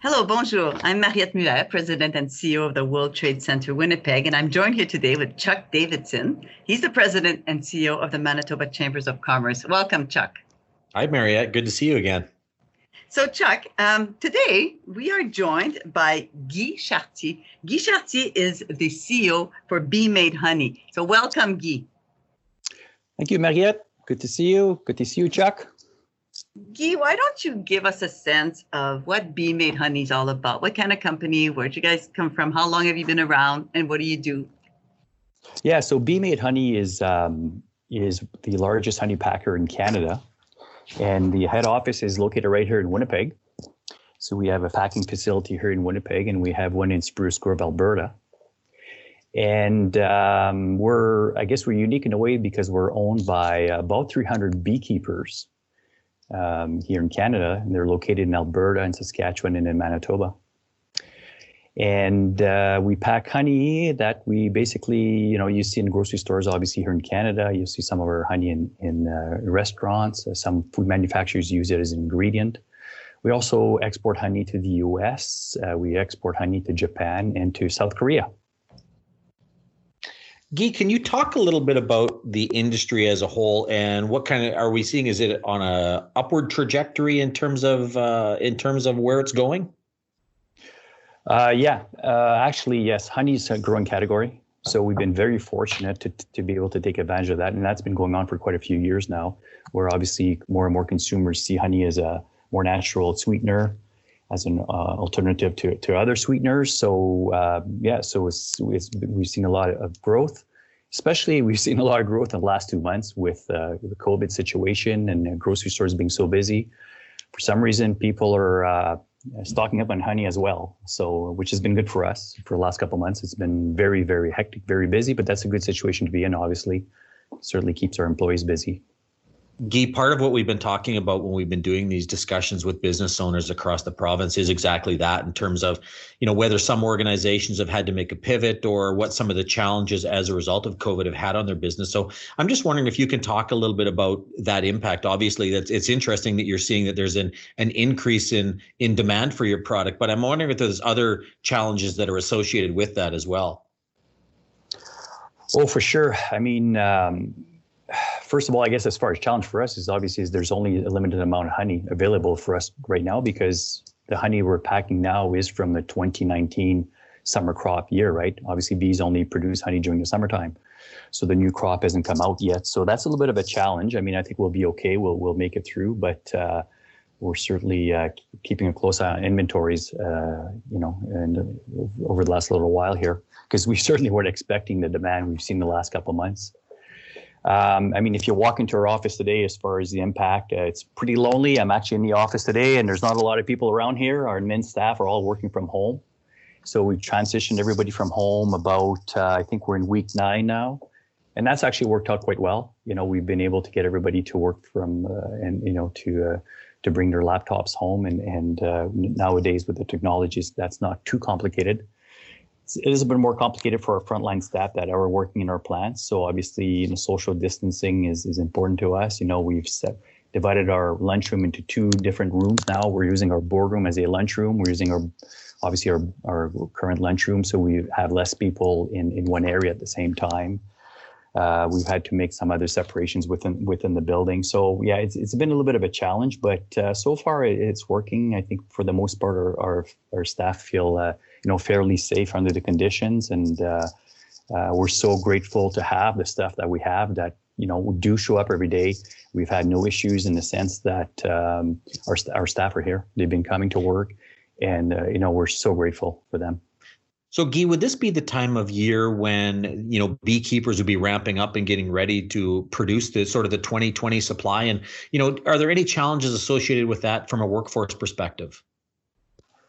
Hello, bonjour. I'm Mariette Mulaire, President and CEO of the World Trade Center Winnipeg, and I'm joined here today with Chuck Davidson. He's the President and CEO of the Manitoba Chambers of Commerce. Welcome, Chuck. Hi, Mariette. Good to see you again. So, Chuck, um, today we are joined by Guy Chartier. Guy Chartier is the CEO for Bee Maid Honey. So, welcome, Guy. Thank you, Mariette. Good to see you. Good to see you, Chuck. Guy, why don't you give us a sense of what Bee Maid Honey is all about? What kind of company? Where'd you guys come from? How long have you been around? And what do you do? Yeah, so Bee Maid Honey is um, is the largest honey packer in Canada, and the head office is located right here in Winnipeg. So we have a packing facility here in Winnipeg, and we have one in Spruce Grove, Alberta. And um, we're, I guess, we're unique in a way because we're owned by about 300 beekeepers um, here in Canada, and they're located in Alberta and Saskatchewan and in Manitoba. And uh, we pack honey that we basically, you know, you see in grocery stores, obviously here in Canada. You see some of our honey in, in uh, restaurants. Uh, some food manufacturers use it as an ingredient. We also export honey to the US. Uh, we export honey to Japan and to South Korea. Guy, can you talk a little bit about the industry as a whole and what kind of are we seeing? Is it on a upward trajectory in terms of uh, in terms of where it's going? Uh, yeah, uh, actually, yes. Honey is a growing category, so we've been very fortunate to to be able to take advantage of that, and that's been going on for quite a few years now. Where obviously more and more consumers see honey as a more natural sweetener, as an uh, alternative to, to other sweeteners. So uh, yeah, so it's, it's, we've seen a lot of growth. Especially, we've seen a lot of growth in the last two months with uh, the COVID situation and grocery stores being so busy. For some reason, people are uh, stocking up on honey as well. So, which has been good for us for the last couple months. It's been very, very hectic, very busy, but that's a good situation to be in. Obviously, certainly keeps our employees busy. Guy, part of what we've been talking about when we've been doing these discussions with business owners across the province is exactly that in terms of, you know, whether some organizations have had to make a pivot or what some of the challenges as a result of COVID have had on their business. So I'm just wondering if you can talk a little bit about that impact. Obviously, that's it's interesting that you're seeing that there's an an increase in in demand for your product, but I'm wondering if there's other challenges that are associated with that as well. Oh, for sure. I mean, um, first of all, I guess as far as challenge for us is obviously is there's only a limited amount of honey available for us right now because the honey we're packing now is from the 2019 summer crop year, right? Obviously, bees only produce honey during the summertime, so the new crop hasn't come out yet. So that's a little bit of a challenge. I mean, I think we'll be okay. We'll we'll make it through, but uh, we're certainly uh, keeping a close eye on inventories, uh, you know, and over the last little while here because we certainly weren't expecting the demand we've seen the last couple of months. Um, I mean, if you walk into our office today, as far as the impact, uh, it's pretty lonely. I'm actually in the office today, and there's not a lot of people around here. Our admin staff are all working from home. So we've transitioned everybody from home about, uh, I think we're in week nine now. And that's actually worked out quite well. You know, we've been able to get everybody to work from, uh, and, you know, to, uh, to bring their laptops home. And, and uh, nowadays with the technologies, that's not too complicated it is a bit more complicated for our frontline staff that are working in our plants. So obviously, you know, social distancing is, is important to us. You know, we've set, divided our lunchroom into two different rooms now. We're using our boardroom as a lunchroom. We're using our obviously our, our current lunchroom, so we have less people in, in one area at the same time. Uh, we've had to make some other separations within within the building. So yeah, it's, it's been a little bit of a challenge, but uh, so far it's working. I think for the most part, our our, our staff feel uh, you know fairly safe under the conditions, and uh, uh, we're so grateful to have the stuff that we have that you know do show up every day. We've had no issues in the sense that um, our our staff are here. They've been coming to work, and uh, you know we're so grateful for them. So, Guy, would this be the time of year when you know beekeepers would be ramping up and getting ready to produce the sort of the 2020 supply? And you know, are there any challenges associated with that from a workforce perspective?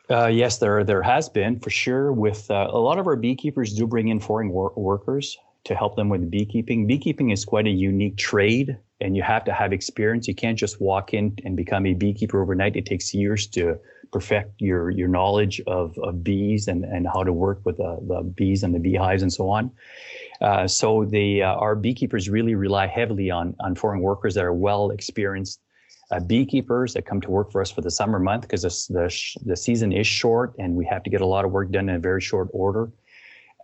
Uh, yes, there there has been for sure. With uh, a lot of our beekeepers do bring in foreign wor- workers to help them with beekeeping. Beekeeping is quite a unique trade, and you have to have experience. You can't just walk in and become a beekeeper overnight. It takes years to perfect your your knowledge of, of bees and, and how to work with the, the bees and the beehives and so on. Uh, so the uh, our beekeepers really rely heavily on on foreign workers that are well experienced uh, beekeepers that come to work for us for the summer month because the, the season is short and we have to get a lot of work done in a very short order.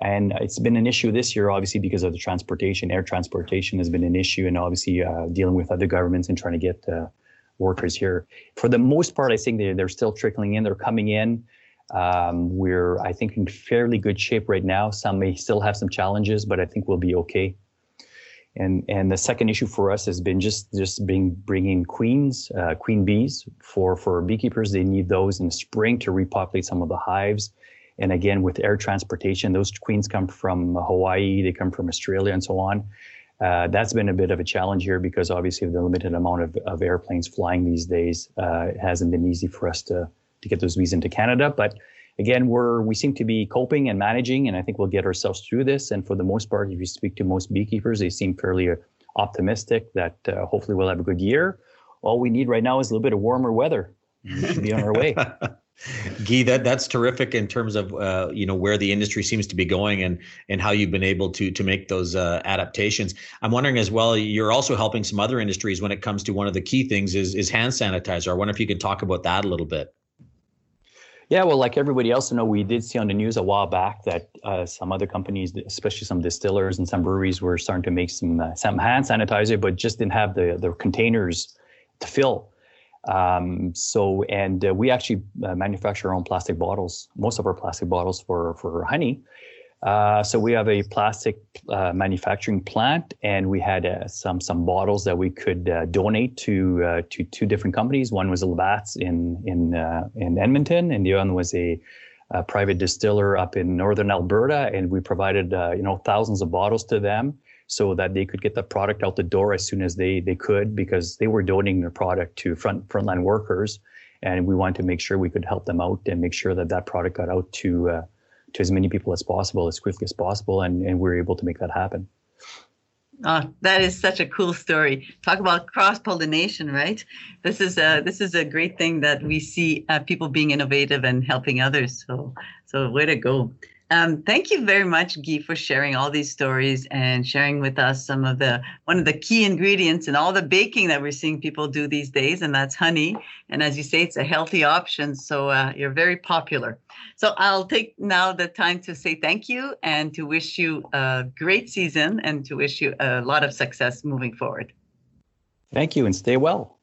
And it's been an issue this year, obviously, because of the transportation. Air transportation has been an issue, and obviously uh, dealing with other governments and trying to get uh, workers here. For the most part, I think they're, they're still trickling in. They're coming in. Um, we're, I think, in fairly good shape right now. Some may still have some challenges, but I think we'll be okay. And and the second issue for us has been just just being bringing queens, uh, queen bees for for beekeepers. They need those in the spring to repopulate some of the hives. And again, with air transportation, those queens come from Hawaii, they come from Australia, and so on. Uh, that's been a bit of a challenge here because obviously the limited amount of, of airplanes flying these days uh, hasn't been easy for us to to get those bees into Canada. But again, we're we seem to be coping and managing, and I think we'll get ourselves through this. And for the most part, if you speak to most beekeepers, they seem fairly uh, optimistic that uh, hopefully we'll have a good year. All we need right now is a little bit of warmer weather. We should be on our way. Guy, that that's terrific in terms of uh, you know where the industry seems to be going and and how you've been able to to make those uh, adaptations. I'm wondering as well. You're also helping some other industries when it comes to one of the key things is is hand sanitizer. I wonder if you could talk about that a little bit. Yeah, well, like everybody else, you know, we did see on the news a while back that uh, some other companies, especially some distillers and some breweries, were starting to make some uh, some hand sanitizer, but just didn't have the the containers to fill. Um, so, and uh, we actually uh, manufacture our own plastic bottles, most of our plastic bottles for for honey. Uh, so we have a plastic uh, manufacturing plant, and we had uh, some some bottles that we could uh, donate to uh, to two different companies. One was Labatt's in in uh, in Edmonton, and the other was a, a, private distiller up in northern Alberta. And we provided you know thousands of bottles to them so that they could get the product out the door as soon as they they could, because they were donating their product to front frontline workers, and we wanted to make sure we could help them out and make sure that that product got out to to as many people as possible as quickly as possible and, and we are able to make that happen Oh, that is such a cool story. Talk about cross pollination, right? This is a this is a great thing that we see uh, people being innovative and helping others. So so way to go. Um, thank you very much, Guy, for sharing all these stories and sharing with us some of the one of the key ingredients in all the baking that we're seeing people do these days, and that's honey. And as you say, it's a healthy option, so uh, you're very popular. So I'll take now the time to say thank you and to wish you a great season and to wish you a lot of success moving forward. Thank you, and stay well.